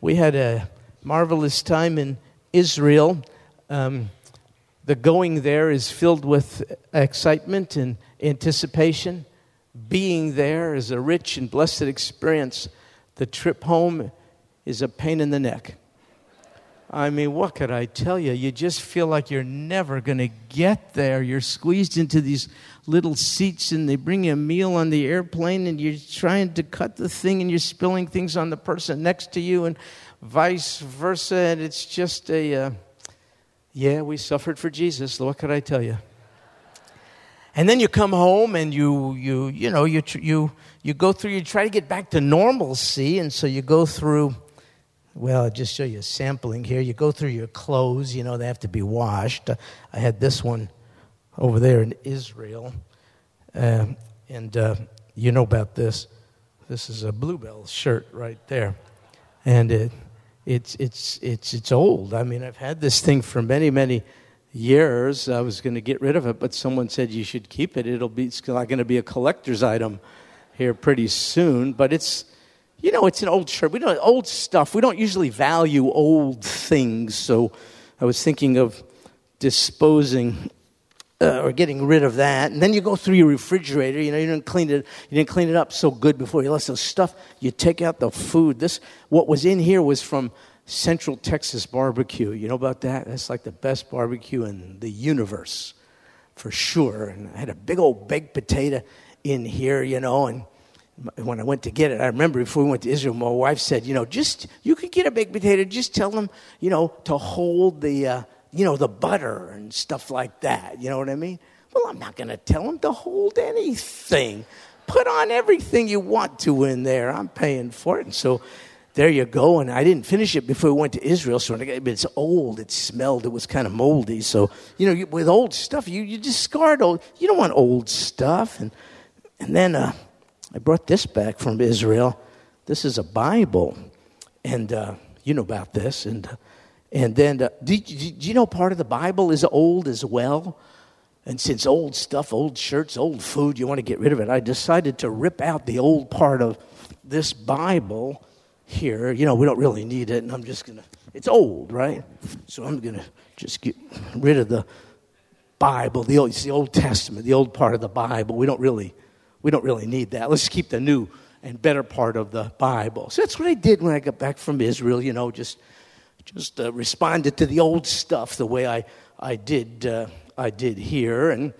We had a marvelous time in Israel. Um, the going there is filled with excitement and anticipation. Being there is a rich and blessed experience. The trip home is a pain in the neck. I mean, what could I tell you? You just feel like you're never going to get there. You're squeezed into these little seats, and they bring you a meal on the airplane, and you're trying to cut the thing, and you're spilling things on the person next to you, and vice versa. And it's just a, uh, yeah, we suffered for Jesus. What could I tell you? And then you come home and you, you, you know, you, you, you go through, you try to get back to normalcy, and so you go through well, I'll just show you a sampling here. You go through your clothes, you know, they have to be washed. I had this one over there in Israel. Uh, and uh, you know about this. This is a Blue Bell shirt right there. And it, it's, it's, it's, it's old. I mean, I've had this thing for many, many years. I was going to get rid of it, but someone said you should keep it. It'll be, it's going to be a collector's item here pretty soon. But it's, you know, it's an old shirt. We don't old stuff. We don't usually value old things. So I was thinking of disposing uh, or getting rid of that. And then you go through your refrigerator. You know, you didn't clean it. You didn't clean it up so good before you left the stuff. You take out the food. This what was in here was from Central Texas barbecue. You know about that? That's like the best barbecue in the universe, for sure. And I had a big old baked potato in here. You know, and when I went to get it, I remember before we went to Israel, my wife said, you know, just, you can get a baked potato, just tell them, you know, to hold the, uh, you know, the butter and stuff like that. You know what I mean? Well, I'm not going to tell them to hold anything. Put on everything you want to in there. I'm paying for it. And so there you go. And I didn't finish it before we went to Israel. So it's old. It smelled. It was kind of moldy. So, you know, with old stuff, you, you discard old. You don't want old stuff. And, and then, uh, I brought this back from Israel. This is a Bible, and uh, you know about this. And uh, and then, uh, do, do, you know part of the Bible is old as well? And since old stuff, old shirts, old food, you want to get rid of it, I decided to rip out the old part of this Bible here. You know, we don't really need it, and I'm just going to, it's old, right? So I'm going to just get rid of the Bible, the old, it's the Old Testament, the old part of the Bible. We don't really we don't really need that. Let's keep the new and better part of the Bible. So that's what I did when I got back from Israel, you know, just, just uh, responded to the old stuff the way I, I, did, uh, I did here. And,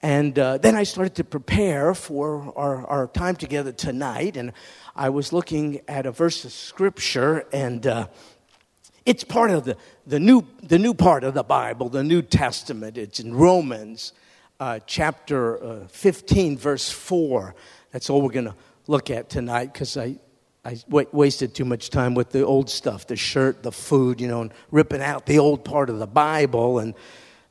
and uh, then I started to prepare for our, our time together tonight. And I was looking at a verse of scripture, and uh, it's part of the, the, new, the new part of the Bible, the New Testament. It's in Romans uh, chapter uh, 15, verse 4. That's all we're going to look at tonight because I, I w- wasted too much time with the old stuff the shirt, the food, you know, and ripping out the old part of the Bible. And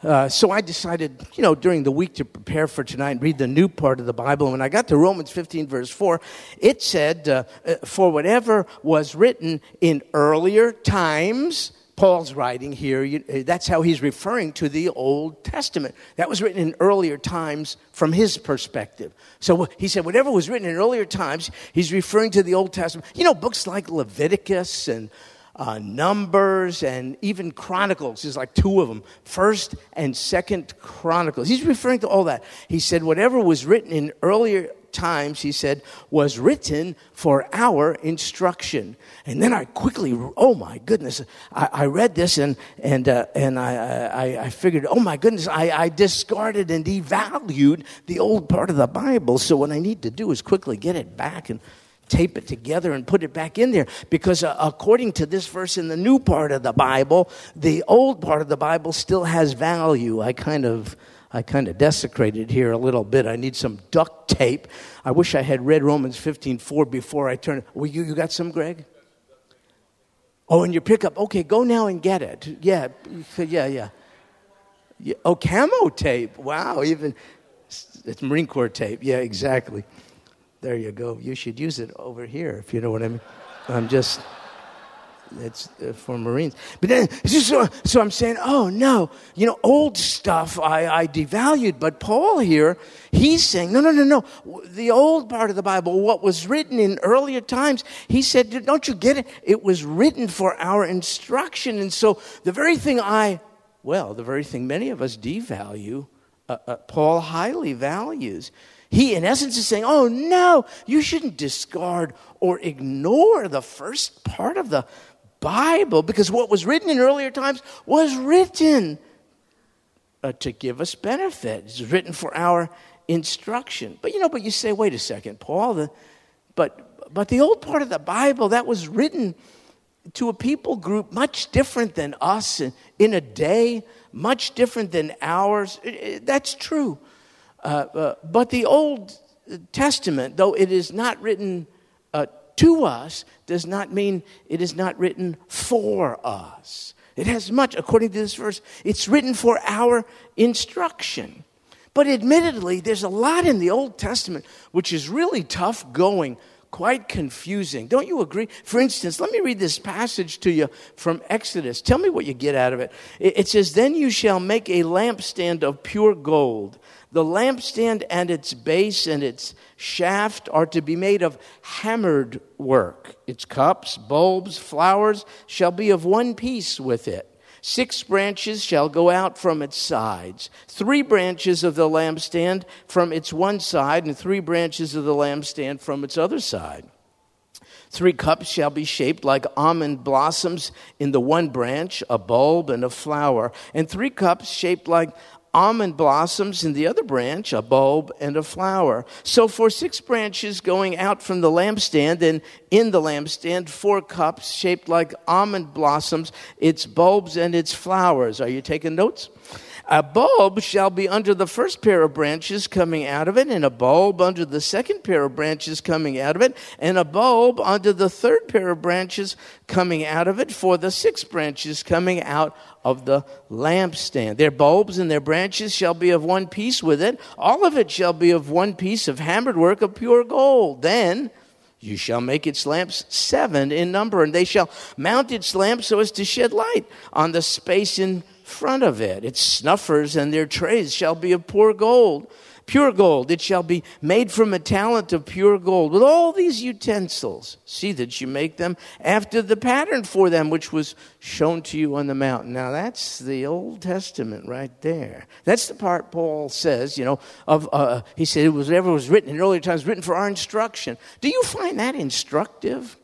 uh, so I decided, you know, during the week to prepare for tonight and read the new part of the Bible. And when I got to Romans 15, verse 4, it said, uh, uh, For whatever was written in earlier times, Paul's writing here, you, uh, that's how he's referring to the Old Testament. That was written in earlier times from his perspective. So he said, whatever was written in earlier times, he's referring to the Old Testament. You know, books like Leviticus and uh, Numbers and even Chronicles. There's like two of them, First and Second Chronicles. He's referring to all that. He said, whatever was written in earlier times, he said, was written for our instruction. And then I quickly, oh my goodness, I, I read this and, and, uh, and I, I, I, figured, oh my goodness, I, I discarded and devalued the old part of the Bible. So what I need to do is quickly get it back and tape it together and put it back in there because uh, according to this verse in the new part of the bible the old part of the bible still has value i kind of I kind of desecrated here a little bit. I need some duct tape. I wish I had read Romans 15 4 before I turned. Well, you, you got some, Greg? Oh, and your pickup. Okay, go now and get it. Yeah, yeah, yeah. yeah. Oh, camo tape. Wow, even it's Marine Corps tape. Yeah, exactly. There you go. You should use it over here if you know what I mean. I'm just It's uh, for Marines. But then, so, so I'm saying, oh no, you know, old stuff I, I devalued. But Paul here, he's saying, no, no, no, no. The old part of the Bible, what was written in earlier times, he said, don't you get it? It was written for our instruction. And so the very thing I, well, the very thing many of us devalue, uh, uh, Paul highly values. He, in essence, is saying, Oh, no, you shouldn't discard or ignore the first part of the Bible because what was written in earlier times was written uh, to give us benefit. It's written for our instruction. But you know, but you say, wait a second, Paul, the, but, but the old part of the Bible that was written to a people group much different than us in, in a day, much different than ours. It, it, that's true. Uh, uh, but the Old Testament, though it is not written to us does not mean it is not written for us. It has much, according to this verse, it's written for our instruction. But admittedly, there's a lot in the Old Testament which is really tough going, quite confusing. Don't you agree? For instance, let me read this passage to you from Exodus. Tell me what you get out of it. It says, Then you shall make a lampstand of pure gold. The lampstand and its base and its shaft are to be made of hammered work. Its cups, bulbs, flowers shall be of one piece with it. Six branches shall go out from its sides. Three branches of the lampstand from its one side, and three branches of the lampstand from its other side. Three cups shall be shaped like almond blossoms in the one branch, a bulb and a flower, and three cups shaped like almond blossoms in the other branch, a bulb and a flower. So for six branches going out from the lampstand, and in the lampstand, four cups shaped like almond blossoms, its bulbs and its flowers. Are you taking notes? A bulb shall be under the first pair of branches coming out of it, and a bulb under the second pair of branches coming out of it, and a bulb under the third pair of branches coming out of it, for the six branches coming out of the lampstand. Their bulbs and their branches shall be of one piece with it. All of it shall be of one piece of hammered work of pure gold. Then you shall make its lamps seven in number, and they shall mount its lamps so as to shed light on the space in front of it. Its snuffers and their trays shall be of pure gold. Pure gold, it shall be made from a talent of pure gold, with all these utensils. See that you make them after the pattern for them, which was shown to you on the mountain. Now, that's the Old Testament right there. That's the part Paul says, you know, of, uh, he said it was whatever was written in earlier times, written for our instruction. Do you find that instructive?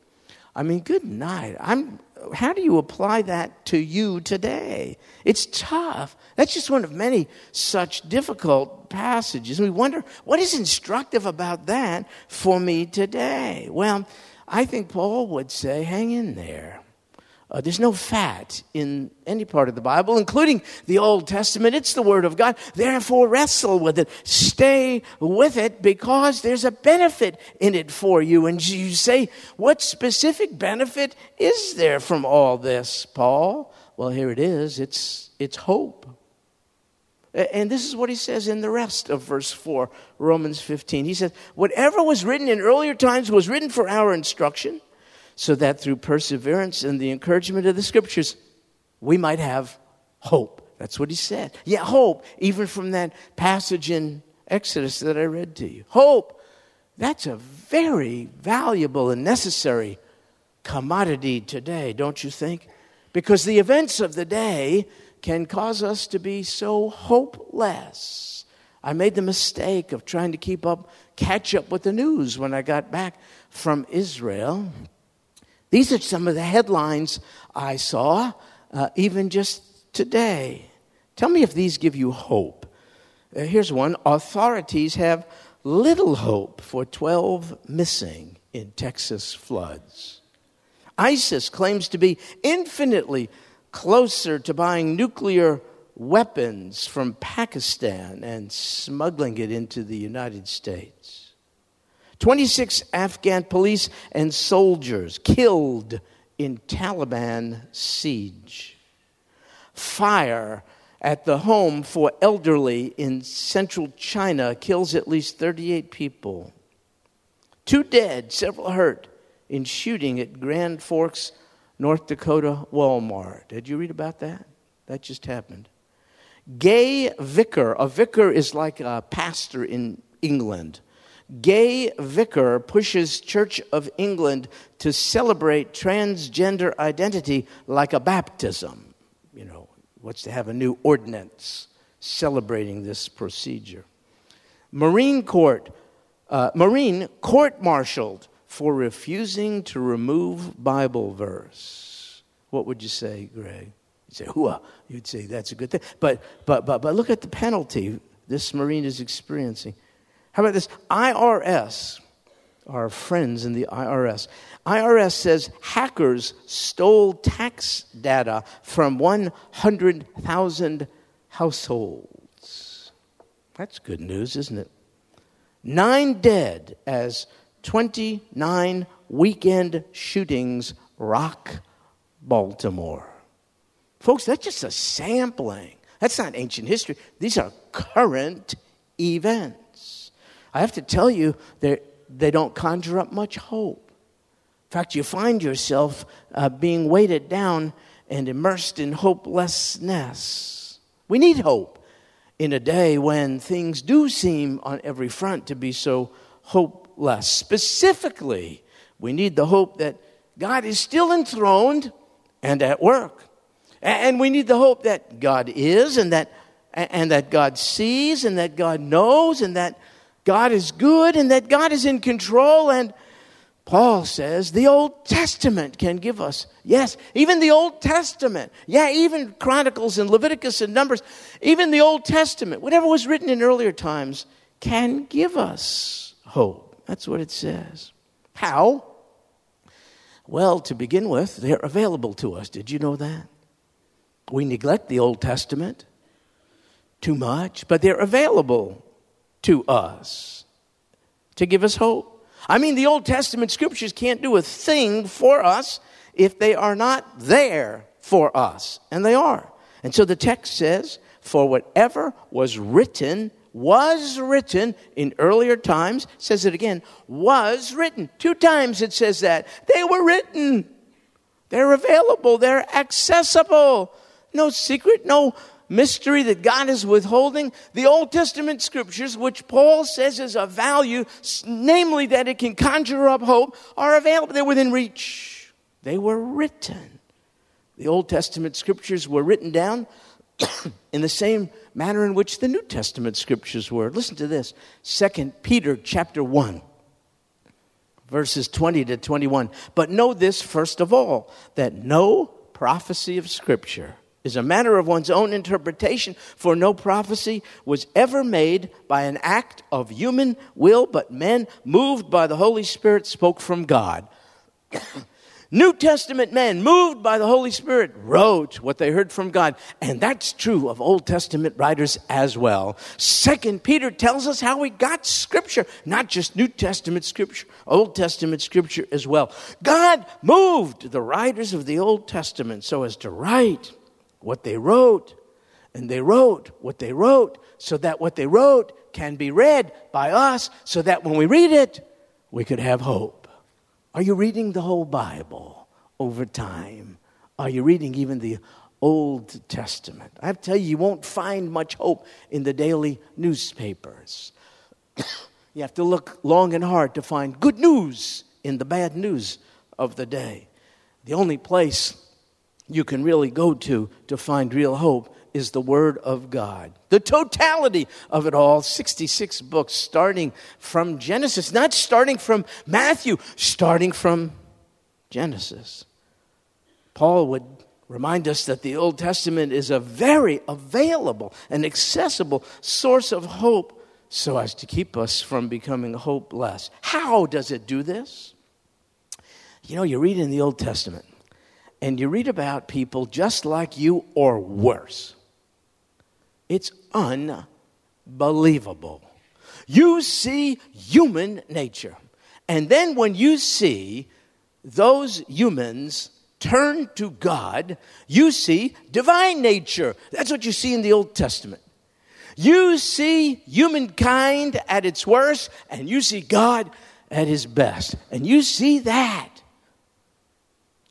I mean, good night. I'm how do you apply that to you today? It's tough. That's just one of many such difficult passages. We wonder what is instructive about that for me today? Well, I think Paul would say, hang in there. Uh, there's no fat in any part of the Bible, including the Old Testament. It's the Word of God. Therefore, wrestle with it. Stay with it because there's a benefit in it for you. And you say, what specific benefit is there from all this, Paul? Well, here it is it's, it's hope. And this is what he says in the rest of verse 4, Romans 15. He says, Whatever was written in earlier times was written for our instruction so that through perseverance and the encouragement of the scriptures, we might have hope. That's what he said. Yeah, hope, even from that passage in Exodus that I read to you. Hope, that's a very valuable and necessary commodity today, don't you think? Because the events of the day can cause us to be so hopeless. I made the mistake of trying to keep up, catch up with the news when I got back from Israel. These are some of the headlines I saw, uh, even just today. Tell me if these give you hope. Uh, here's one Authorities have little hope for 12 missing in Texas floods. ISIS claims to be infinitely closer to buying nuclear weapons from Pakistan and smuggling it into the United States. 26 Afghan police and soldiers killed in Taliban siege. Fire at the home for elderly in central China kills at least 38 people. Two dead, several hurt in shooting at Grand Forks North Dakota Walmart. Did you read about that? That just happened. Gay vicar, a vicar is like a pastor in England. Gay vicar pushes Church of England to celebrate transgender identity like a baptism. You know, what's to have a new ordinance celebrating this procedure. Marine Court, uh, Marine court-martialed for refusing to remove Bible verse. What would you say, Greg? You'd say, "Hooah!" You'd say that's a good thing. But but but but look at the penalty this Marine is experiencing. How about this? IRS, our friends in the IRS. IRS says hackers stole tax data from 100,000 households. That's good news, isn't it? Nine dead as 29 weekend shootings rock Baltimore. Folks, that's just a sampling. That's not ancient history. These are current events. I have to tell you, they don't conjure up much hope. In fact, you find yourself uh, being weighted down and immersed in hopelessness. We need hope in a day when things do seem on every front to be so hopeless. Specifically, we need the hope that God is still enthroned and at work. And we need the hope that God is and that, and that God sees and that God knows and that God is good and that God is in control. And Paul says the Old Testament can give us. Yes, even the Old Testament. Yeah, even Chronicles and Leviticus and Numbers. Even the Old Testament, whatever was written in earlier times, can give us hope. That's what it says. How? Well, to begin with, they're available to us. Did you know that? We neglect the Old Testament too much, but they're available to us to give us hope. I mean, the Old Testament scriptures can't do a thing for us if they are not there for us. And they are. And so the text says, For whatever was written, was written in earlier times, says it again, was written. Two times it says that. They were written. They're available. They're accessible. No secret, no mystery that God is withholding. The Old Testament scriptures, which Paul says is of value, namely that it can conjure up hope, are available. They're within reach. They were written. The Old Testament scriptures were written down in the same manner in which the New Testament scriptures were. Listen to this. 2 Peter chapter 1 verses 20 to 21. But know this first of all that no prophecy of scripture is a matter of one's own interpretation, for no prophecy was ever made by an act of human will, but men, moved by the Holy Spirit, spoke from God. New Testament men, moved by the Holy Spirit, wrote what they heard from God. And that's true of Old Testament writers as well. Second Peter tells us how we got Scripture, not just New Testament Scripture, Old Testament Scripture as well. God moved the writers of the Old Testament so as to write what they wrote, and they wrote what they wrote, so that what they wrote can be read by us, so that when we read it, we could have hope. Are you reading the whole Bible over time? Are you reading even the Old Testament? I have to tell you, you won't find much hope in the daily newspapers. you have to look long and hard to find good news in the bad news of the day. The only place you can really go to to find real hope is the Word of God. The totality of it all, 66 books, starting from Genesis, not starting from Matthew, starting from Genesis. Paul would remind us that the Old Testament is a very available and accessible source of hope so as to keep us from becoming hopeless. How does it do this? You know, you read in the Old Testament and you read about people just like you or worse. It's unbelievable. You see human nature. And then when you see those humans turn to God, you see divine nature. That's what you see in the Old Testament. You see humankind at its worst, and you see God at his best. And you see that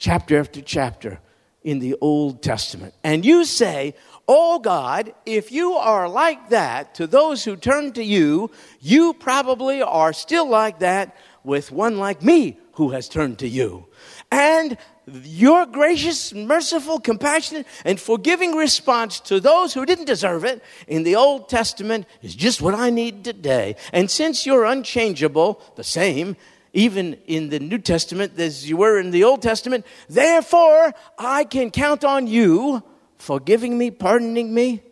chapter after chapter in the Old Testament. And you say, Oh God, if you are like that to those who turn to you, you probably are still like that with one like me who has turned to you. And your gracious, merciful, compassionate, and forgiving response to those who didn't deserve it in the Old Testament is just what I need today. And since you're unchangeable, the same, even in the New Testament as you were in the Old Testament, therefore I can count on you forgiving me, pardoning me,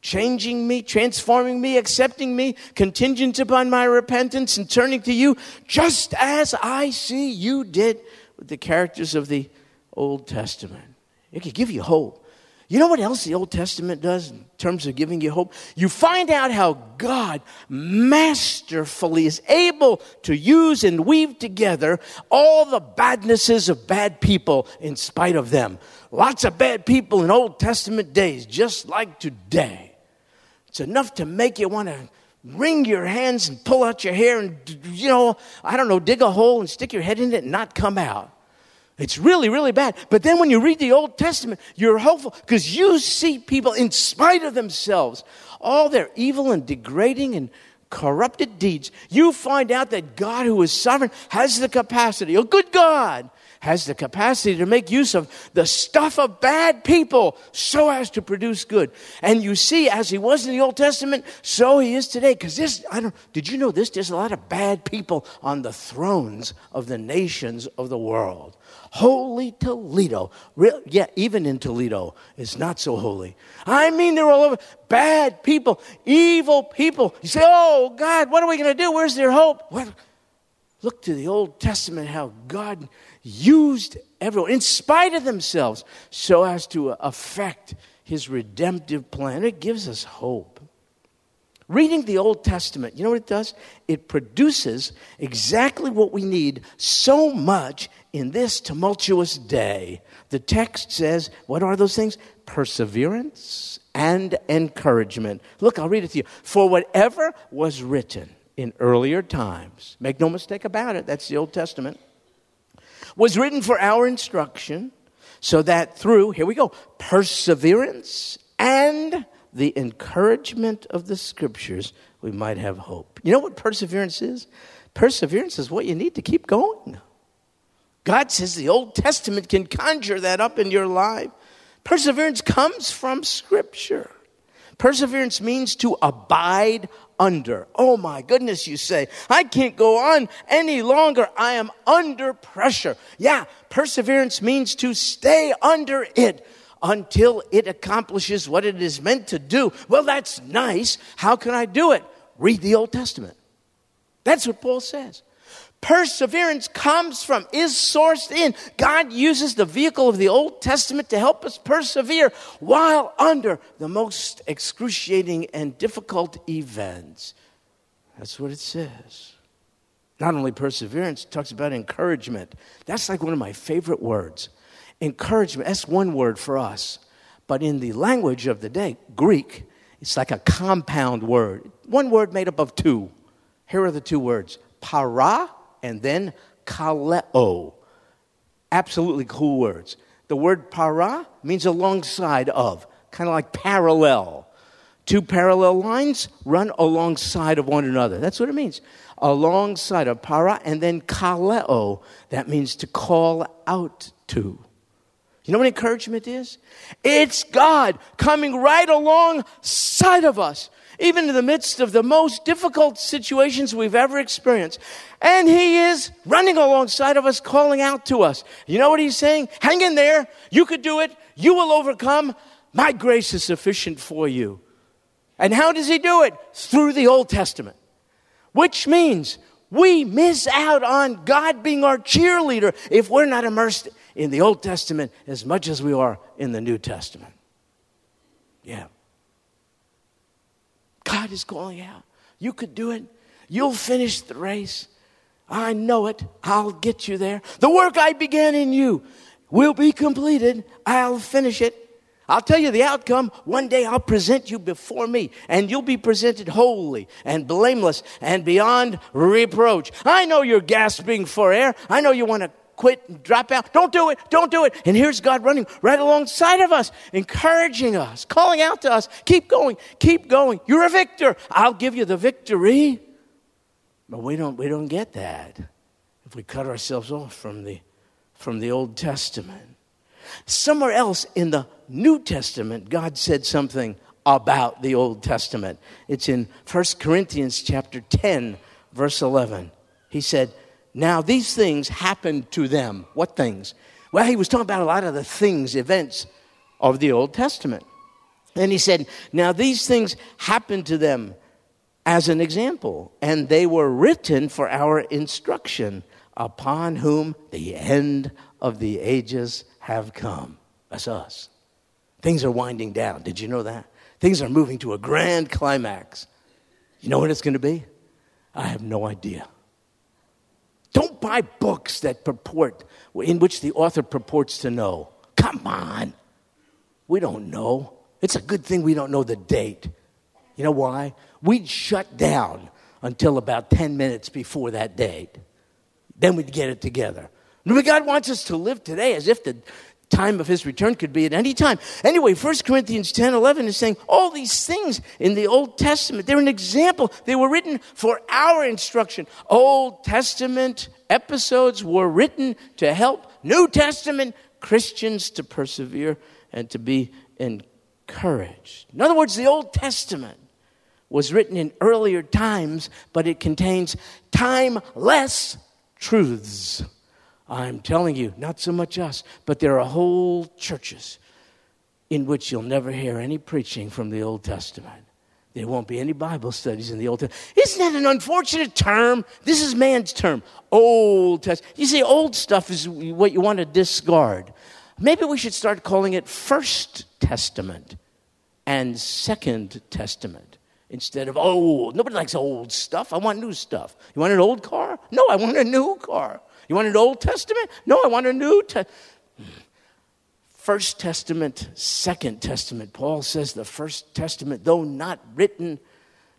changing me, transforming me, accepting me, contingent upon my repentance and turning to you, just as I see you did with the characters of the Old Testament. It could give you hope. You know what else the Old Testament does in terms of giving you hope? You find out how God masterfully is able to use and weave together all the badnesses of bad people in spite of them. Lots of bad people in Old Testament days, just like today. It's enough to make you want to wring your hands and pull out your hair and, you know, I don't know, dig a hole and stick your head in it and not come out. It's really, really bad. But then when you read the Old Testament, you're hopeful because you see people, in spite of themselves, all their evil and degrading and corrupted deeds, you find out that God, who is sovereign, has the capacity, a good God, has the capacity to make use of the stuff of bad people so as to produce good. And you see, as he was in the Old Testament, so he is today. Because this, I don't, did you know this? There's a lot of bad people on the thrones of the nations of the world. Holy Toledo. Real, yeah, even in Toledo, it's not so holy. I mean, they're all over. Bad people, evil people. You say, oh, God, what are we going to do? Where's their hope? What? Look to the Old Testament, how God used everyone, in spite of themselves, so as to affect his redemptive plan. It gives us hope. Reading the Old Testament, you know what it does? It produces exactly what we need so much in this tumultuous day. The text says, what are those things? Perseverance and encouragement. Look, I'll read it to you. For whatever was written in earlier times, make no mistake about it, that's the Old Testament, was written for our instruction, so that through, here we go, perseverance and the encouragement of the scriptures, we might have hope. You know what perseverance is? Perseverance is what you need to keep going. God says the Old Testament can conjure that up in your life. Perseverance comes from Scripture. Perseverance means to abide under. Oh my goodness, you say, I can't go on any longer. I am under pressure. Yeah, perseverance means to stay under it until it accomplishes what it is meant to do. Well, that's nice. How can I do it? Read the Old Testament. That's what Paul says. Perseverance comes from, is sourced in. God uses the vehicle of the Old Testament to help us persevere while under the most excruciating and difficult events. That's what it says. Not only perseverance, it talks about encouragement. That's like one of my favorite words. Encouragement, that's one word for us. But in the language of the day, Greek, it's like a compound word. One word made up of two. Here are the two words para and then kaleo. Absolutely cool words. The word para means alongside of, kind of like parallel. Two parallel lines run alongside of one another. That's what it means. Alongside of para and then kaleo. That means to call out to. You know what encouragement is? It's God coming right alongside of us, even in the midst of the most difficult situations we've ever experienced. And He is running alongside of us, calling out to us. You know what He's saying? Hang in there. You could do it. You will overcome. My grace is sufficient for you. And how does He do it? Through the Old Testament, which means we miss out on God being our cheerleader if we're not immersed in the Old Testament as much as we are in the New Testament. Yeah. God is calling out. You could do it. You'll finish the race. I know it. I'll get you there. The work I began in you will be completed. I'll finish it. I'll tell you the outcome. One day I'll present you before me, and you'll be presented holy and blameless and beyond reproach. I know you're gasping for air. I know you want to quit and drop out. Don't do it. Don't do it. And here's God running right alongside of us, encouraging us, calling out to us. Keep going. Keep going. You're a victor. I'll give you the victory. But we don't, we don't get that if we cut ourselves off from the, from the Old Testament. Somewhere else in the New Testament, God said something about the Old Testament. It's in 1 Corinthians chapter 10, verse 11. He said, Now these things happened to them. What things? Well, he was talking about a lot of the things, events of the Old Testament. And he said, Now these things happened to them as an example, and they were written for our instruction, upon whom the end of the ages have come. That's us. Things are winding down. Did you know that? Things are moving to a grand climax. You know what it's going to be? I have no idea. Don't buy books that purport, in which the author purports to know. Come on. We don't know. It's a good thing we don't know the date. You know why? We'd shut down until about 10 minutes before that date. Then we'd get it together. God wants us to live today as if the time of his return could be at any time. Anyway, 1 Corinthians 10 11 is saying all these things in the Old Testament, they're an example. They were written for our instruction. Old Testament episodes were written to help New Testament Christians to persevere and to be encouraged. In other words, the Old Testament was written in earlier times, but it contains timeless truths. I'm telling you, not so much us, but there are whole churches in which you'll never hear any preaching from the Old Testament. There won't be any Bible studies in the Old Testament. Isn't that an unfortunate term? This is man's term. Old Testament. You see, old stuff is what you want to discard. Maybe we should start calling it First Testament and Second Testament instead of old. Nobody likes old stuff. I want new stuff. You want an old car? No, I want a new car. You want an Old Testament? No, I want a New Testament. First Testament, Second Testament. Paul says the First Testament, though not written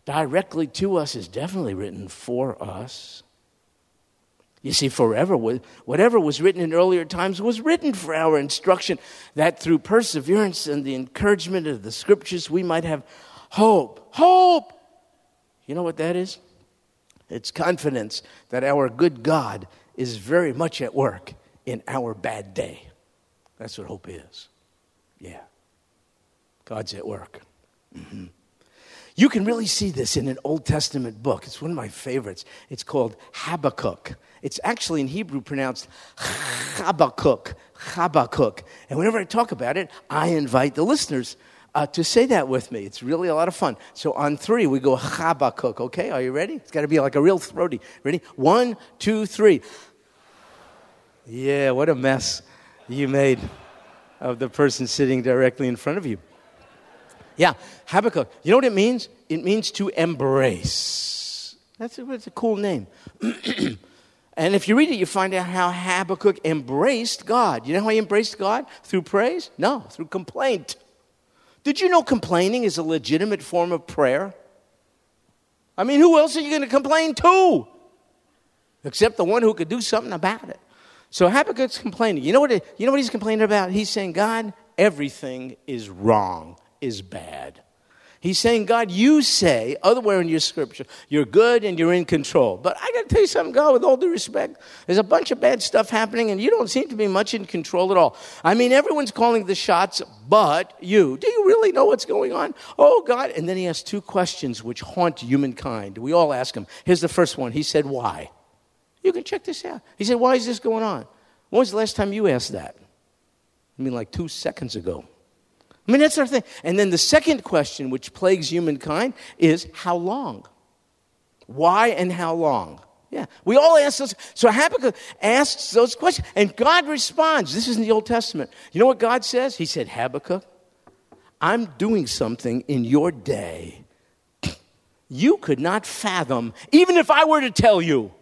directly to us, is definitely written for us. You see, forever, whatever was written in earlier times was written for our instruction, that through perseverance and the encouragement of the scriptures, we might have hope. Hope! You know what that is? It's confidence that our good God is very much at work in our bad day. That's what hope is. Yeah. God's at work. Mm-hmm. You can really see this in an Old Testament book. It's one of my favorites. It's called Habakkuk. It's actually in Hebrew pronounced Habakkuk. Habakkuk. And whenever I talk about it, I invite the listeners uh, to say that with me. It's really a lot of fun. So on three, we go Habakkuk. Okay, are you ready? It's got to be like a real throaty. Ready? One, two, three. Yeah, what a mess you made of the person sitting directly in front of you. Yeah, Habakkuk. You know what it means? It means to embrace. That's a, that's a cool name. and if you read it, you find out how Habakkuk embraced God. You know how he embraced God? Through praise? No, through complaint. Did you know complaining is a legitimate form of prayer? I mean, who else are you going to complain to? Except the one who could do something about it. So Habakkuk's complaining. You know what, you know what he's complaining about? He's saying, God, everything is wrong, is bad. He's saying, God, you say, otherwhere in your scripture, you're good and you're in control. But I got to tell you something, God, with all due respect, there's a bunch of bad stuff happening and you don't seem to be much in control at all. I mean, everyone's calling the shots but you. Do you really know what's going on? Oh, God. And then he has two questions which haunt humankind. We all ask him. Here's the first one. He said, Why? You can check this out. He said, Why is this going on? When was the last time you asked that? I mean, like two seconds ago. I mean, that's our thing. And then the second question, which plagues humankind, is how long? Why and how long? Yeah, we all ask those. So Habakkuk asks those questions, and God responds. This is in the Old Testament. You know what God says? He said, Habakkuk, I'm doing something in your day you could not fathom, even if I were to tell you.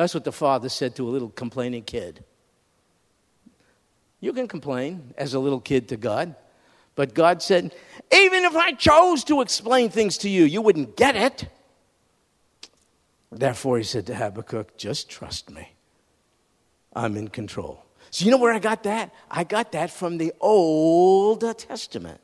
That's what the father said to a little complaining kid. You can complain as a little kid to God, but God said, even if I chose to explain things to you, you wouldn't get it. Therefore, he said to Habakkuk, just trust me. I'm in control. So, you know where I got that? I got that from the Old Testament.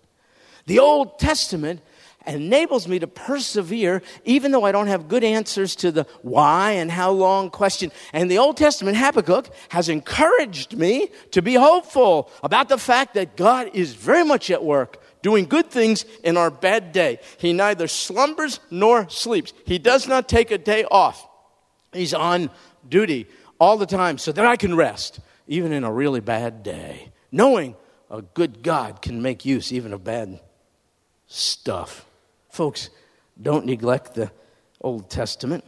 The Old Testament enables me to persevere even though I don't have good answers to the why and how long question. And the Old Testament, Habakkuk, has encouraged me to be hopeful about the fact that God is very much at work doing good things in our bad day. He neither slumbers nor sleeps, He does not take a day off. He's on duty all the time so that I can rest, even in a really bad day, knowing a good God can make use even of bad stuff. Folks, don't neglect the Old Testament.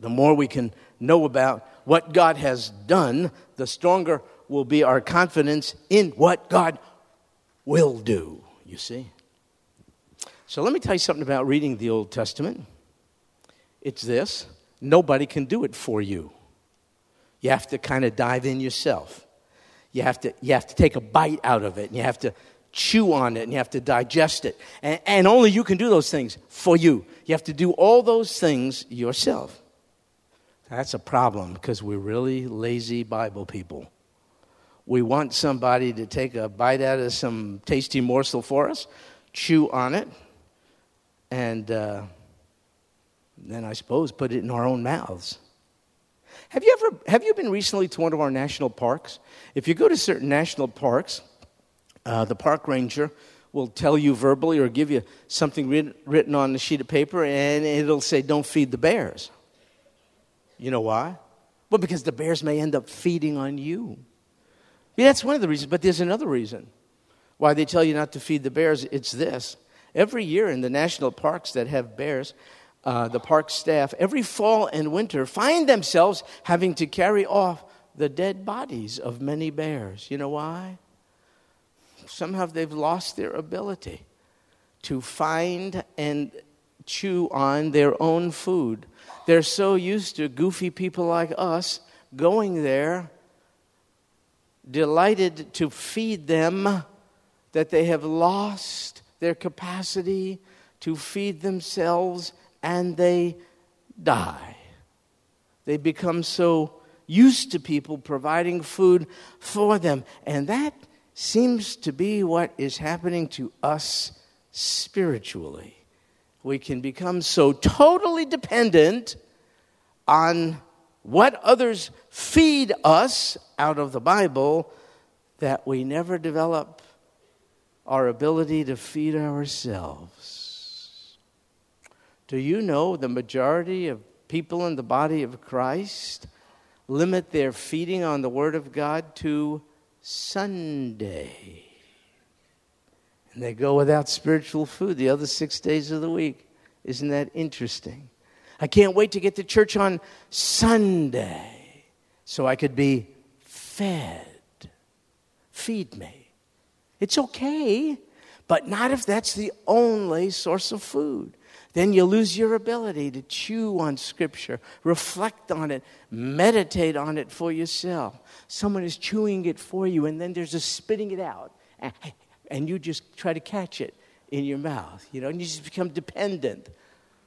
The more we can know about what God has done, the stronger will be our confidence in what God will do, you see. So let me tell you something about reading the Old Testament. It's this nobody can do it for you. You have to kind of dive in yourself. You have to, you have to take a bite out of it, and you have to chew on it and you have to digest it. And, and, only you can do those things for you. You have to do all those things yourself. That's a problem because we're really lazy Bible people. We want somebody to take a bite out of some tasty morsel for us, chew on it, and uh, then I suppose put it in our own mouths. Have you ever have you been recently to one of our national parks? If you go to certain national parks, uh, the park ranger will tell you verbally or give you something written, on a sheet of paper, and it'll say, Don't feed the bears. You know why? Well, because the bears may end up feeding on you. Yeah, that's one of the reasons, but there's another reason why they tell you not to feed the bears. It's this. Every year in the national parks that have bears, uh, the park staff, every fall and winter, find themselves having to carry off the dead bodies of many bears. You know why? Somehow they've lost their ability to find and chew on their own food. They're so used to goofy people like us going there, delighted to feed them, that they have lost their capacity to feed themselves and they die. They become so used to people providing food for them. And that seems to be what is happening to us spiritually. We can become so totally dependent on what others feed us out of the Bible that we never develop our ability to feed ourselves. Do you know the majority of people in the body of Christ limit their feeding on the Word of God to Sunday. And they go without spiritual food the other six days of the week. Isn't that interesting? I can't wait to get to church on Sunday so I could be fed. Feed me. It's okay, but not if that's the only source of food then you lose your ability to chew on Scripture, reflect on it, meditate on it for yourself. Someone is chewing it for you, and then there's a spitting it out, and you just try to catch it in your mouth, you know, and you just become dependent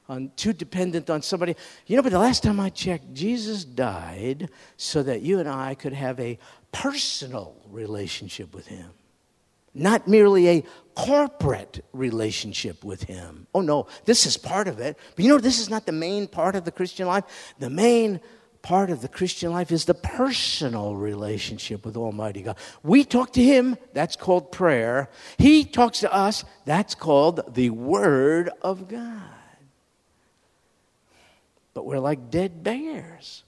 on too dependent on somebody. You know, but the last time I checked, Jesus died so that you and I could have a personal relationship with him not merely a corporate relationship with Him. Oh, no, this is part of it. But you know, this is not the main part of the Christian life. The main part of the Christian life is the personal relationship with Almighty God. We talk to Him, that's called prayer. He talks to us, that's called the Word of God. But we're like dead bears.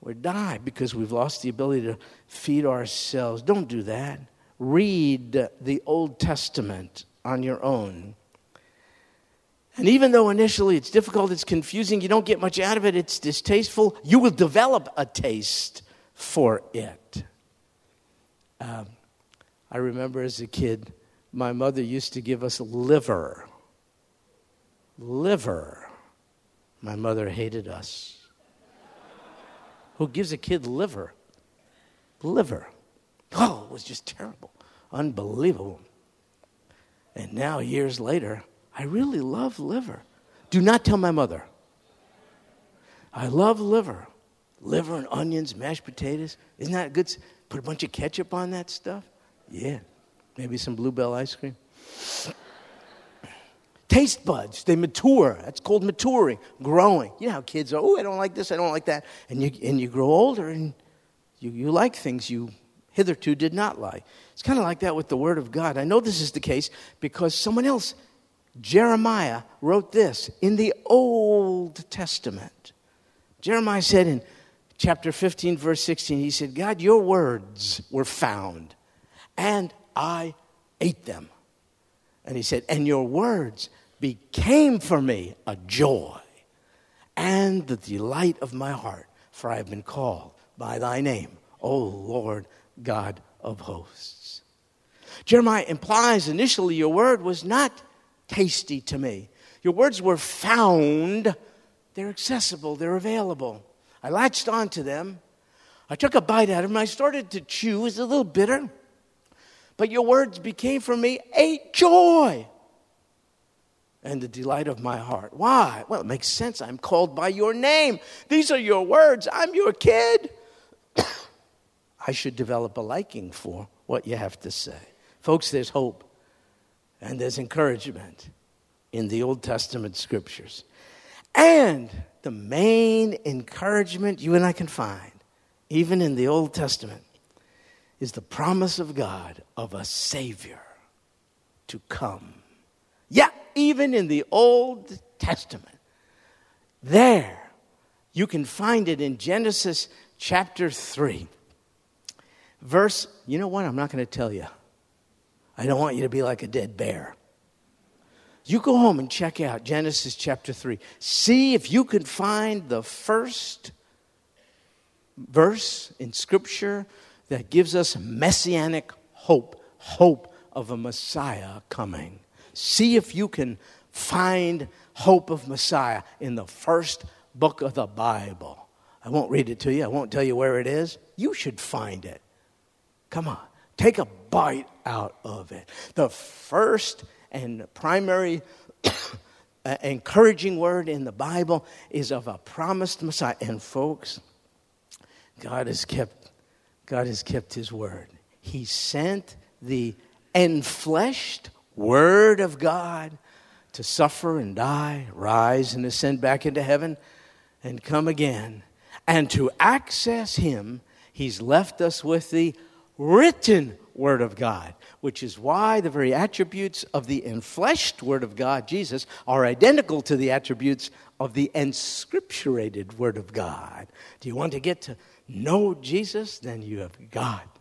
We die because we've lost the ability to feed ourselves. Don't do that read the Old Testament on your own. And even though initially it's difficult, it's confusing, you don't get much out of it, it's distasteful, you will develop a taste for it. Um, I remember as a kid, my mother used to give us liver. Liver. My mother hated us. Who gives a kid liver? Liver. Oh, it was just terrible, unbelievable. And now, years later, I really love liver. Do not tell my mother. I love liver. Liver and onions, mashed potatoes. Isn't that good? Put a bunch of ketchup on that stuff? Yeah. Maybe some Blue Bell ice cream. Taste buds, they mature. That's called maturing, growing. You know how kids are, oh, I don't like this, I don't like that. And you, and you grow older and you, you like things you hitherto did not lie. It's kind of like that with the Word of God. I know this is the case because someone else, Jeremiah, wrote this in the Old Testament. Jeremiah said in chapter 15, verse 16, he said, God, your words were found, and I ate them. And he said, And your words became for me a joy and the delight of my heart, for I have been called by thy name, O Lord God of hosts. Jeremiah implies initially your word was not tasty to me. Your words were found, they're accessible, they're available. I latched onto them. I took a bite out of them. I started to chew. It was a little bitter. But your words became for me a joy and the delight of my heart. Why? Well, it makes sense. I'm called by your name. These are your words. I'm your kid. I should develop a liking for what you have to say. Folks, there's hope and there's encouragement in the Old Testament scriptures. And the main encouragement you and I can find, even in the Old Testament, is the promise of God of a Savior to come. Yeah, even in the Old Testament. There, you can find it in Genesis chapter 3. Verse, you know what? I'm not going to tell you. I don't want you to be like a dead bear. You go home and check out Genesis chapter 3. See if you can find the first verse in Scripture that gives us messianic hope, hope of a Messiah coming. See if you can find hope of Messiah in the first book of the Bible. I won't read it to you, I won't tell you where it is. You should find it. Come on, take a bite out of it. The first and primary uh, encouraging word in the Bible is of a promised Messiah. And folks, God has kept God has kept his word. He sent the enfleshed word of God to suffer and die, rise and ascend back into heaven and come again. And to access him, he's left us with the written word of God, which is why the very attributes of the enfleshed word of God, Jesus, are identical to the attributes of the inscripturated word of God. Do you want to get to know Jesus, then you have got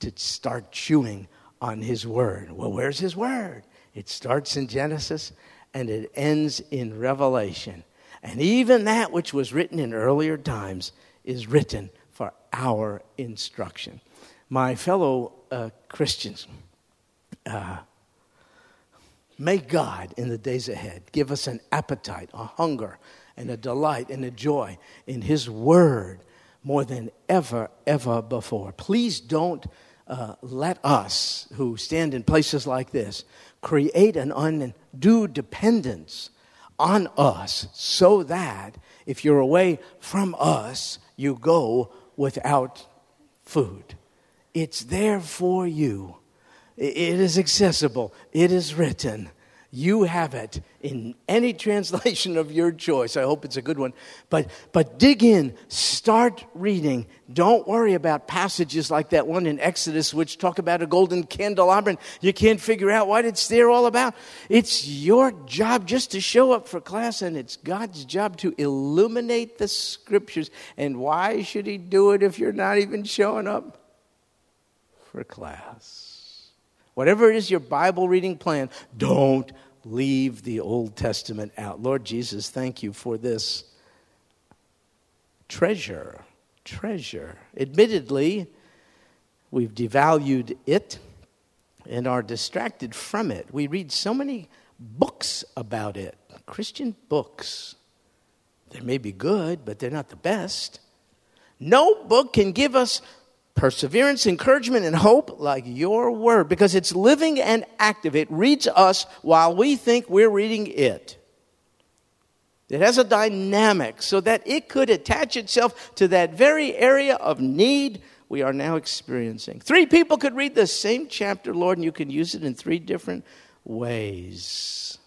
to start chewing on His Word. Well, where's His Word? It starts in Genesis and it ends in Revelation. And even that which was written in earlier times is written for our instruction. My fellow uh, Christians, uh, may God in the days ahead give us an appetite, a hunger, and a delight and a joy in His Word more than ever, ever before. Please don't uh, let us who stand in places like this create an undue dependence on us so that if you're away from us, you go without food. It's there for you. It is accessible. It is written. You have it in any translation of your choice. I hope it's a good one. But, but dig in, start reading. Don't worry about passages like that one in Exodus, which talk about a golden candelabra. And you can't figure out what it's there all about. It's your job just to show up for class, and it's God's job to illuminate the scriptures. And why should He do it if you're not even showing up for class? Whatever it is your Bible reading plan, don't leave the Old Testament out. Lord Jesus, thank you for this treasure. Treasure. Admittedly, we've devalued it and are distracted from it. We read so many books about it, Christian books. They may be good, but they're not the best. No book can give us perseverance, encouragement, and hope like your word because it's living and active. It reads us while we think we're reading it. It has a dynamic so that it could attach itself to that very area of need we are now experiencing. Three people could read the same chapter, Lord, and you can use it in three different ways.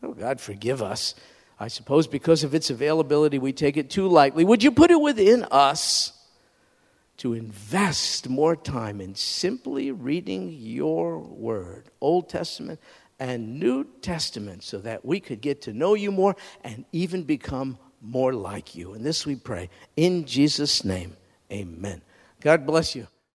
Oh, God, forgive us. I suppose because of its availability, we take it too lightly. Would you put it within us to invest more time in simply reading your word, Old Testament and New Testament, so that we could get to know you more and even become more like you? And this we pray in Jesus' name. Amen. God bless you.